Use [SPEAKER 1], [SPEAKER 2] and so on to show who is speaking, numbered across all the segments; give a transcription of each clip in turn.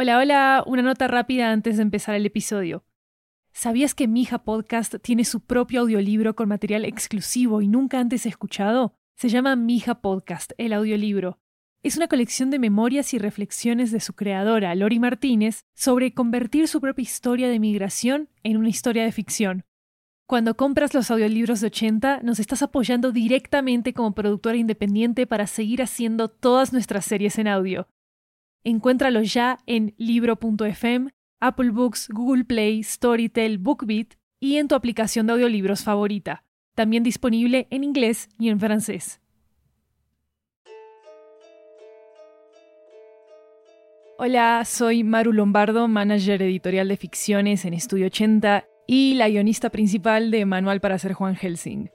[SPEAKER 1] Hola, hola, una nota rápida antes de empezar el episodio. ¿Sabías que Mija Podcast tiene su propio audiolibro con material exclusivo y nunca antes escuchado? Se llama Mija Podcast, el audiolibro. Es una colección de memorias y reflexiones de su creadora, Lori Martínez, sobre convertir su propia historia de migración en una historia de ficción. Cuando compras los audiolibros de 80, nos estás apoyando directamente como productora independiente para seguir haciendo todas nuestras series en audio. Encuéntralo ya en libro.fm, Apple Books, Google Play, Storytel, BookBeat y en tu aplicación de audiolibros favorita. También disponible en inglés y en francés. Hola, soy Maru Lombardo, manager editorial de ficciones en Estudio 80 y la guionista principal de Manual para ser Juan Helsing.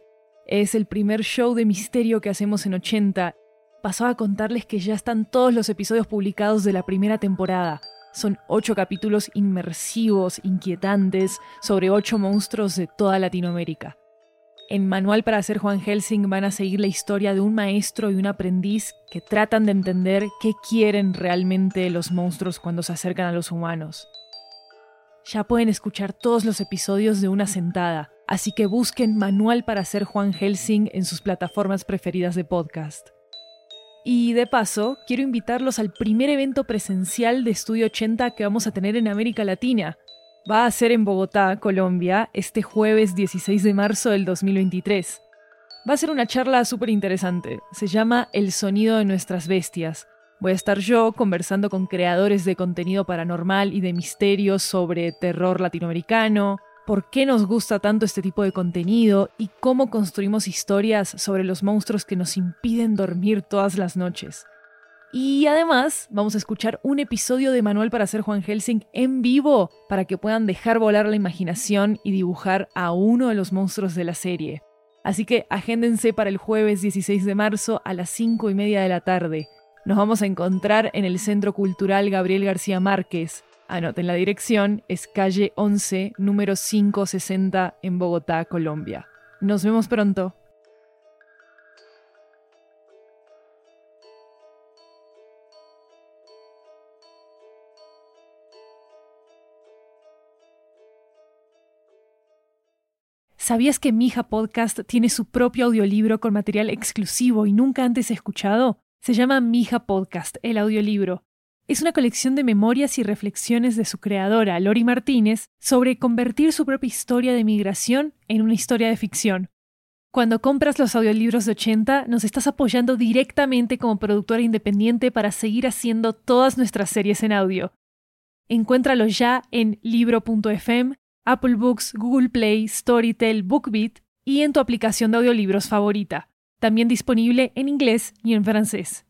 [SPEAKER 1] Es el primer show de misterio que hacemos en 80 pasó a contarles que ya están todos los episodios publicados de la primera temporada. Son ocho capítulos inmersivos, inquietantes, sobre ocho monstruos de toda Latinoamérica. En Manual para ser Juan Helsing van a seguir la historia de un maestro y un aprendiz que tratan de entender qué quieren realmente los monstruos cuando se acercan a los humanos. Ya pueden escuchar todos los episodios de una sentada, así que busquen Manual para ser Juan Helsing en sus plataformas preferidas de podcast. Y de paso, quiero invitarlos al primer evento presencial de Estudio 80 que vamos a tener en América Latina. Va a ser en Bogotá, Colombia, este jueves 16 de marzo del 2023. Va a ser una charla súper interesante. Se llama El sonido de nuestras bestias. Voy a estar yo conversando con creadores de contenido paranormal y de misterios sobre terror latinoamericano, por qué nos gusta tanto este tipo de contenido y cómo construimos historias sobre los monstruos que nos impiden dormir todas las noches. Y además vamos a escuchar un episodio de Manual para ser Juan Helsing en vivo para que puedan dejar volar la imaginación y dibujar a uno de los monstruos de la serie. Así que agéndense para el jueves 16 de marzo a las 5 y media de la tarde. Nos vamos a encontrar en el Centro Cultural Gabriel García Márquez, Anoten la dirección, es calle 11, número 560 en Bogotá, Colombia. Nos vemos pronto. ¿Sabías que Mija Podcast tiene su propio audiolibro con material exclusivo y nunca antes escuchado? Se llama Mija Podcast, el audiolibro. Es una colección de memorias y reflexiones de su creadora, Lori Martínez, sobre convertir su propia historia de migración en una historia de ficción. Cuando compras los audiolibros de 80, nos estás apoyando directamente como productora independiente para seguir haciendo todas nuestras series en audio. Encuéntralo ya en libro.fm, Apple Books, Google Play, Storytel, BookBeat y en tu aplicación de audiolibros favorita. También disponible en inglés y en francés.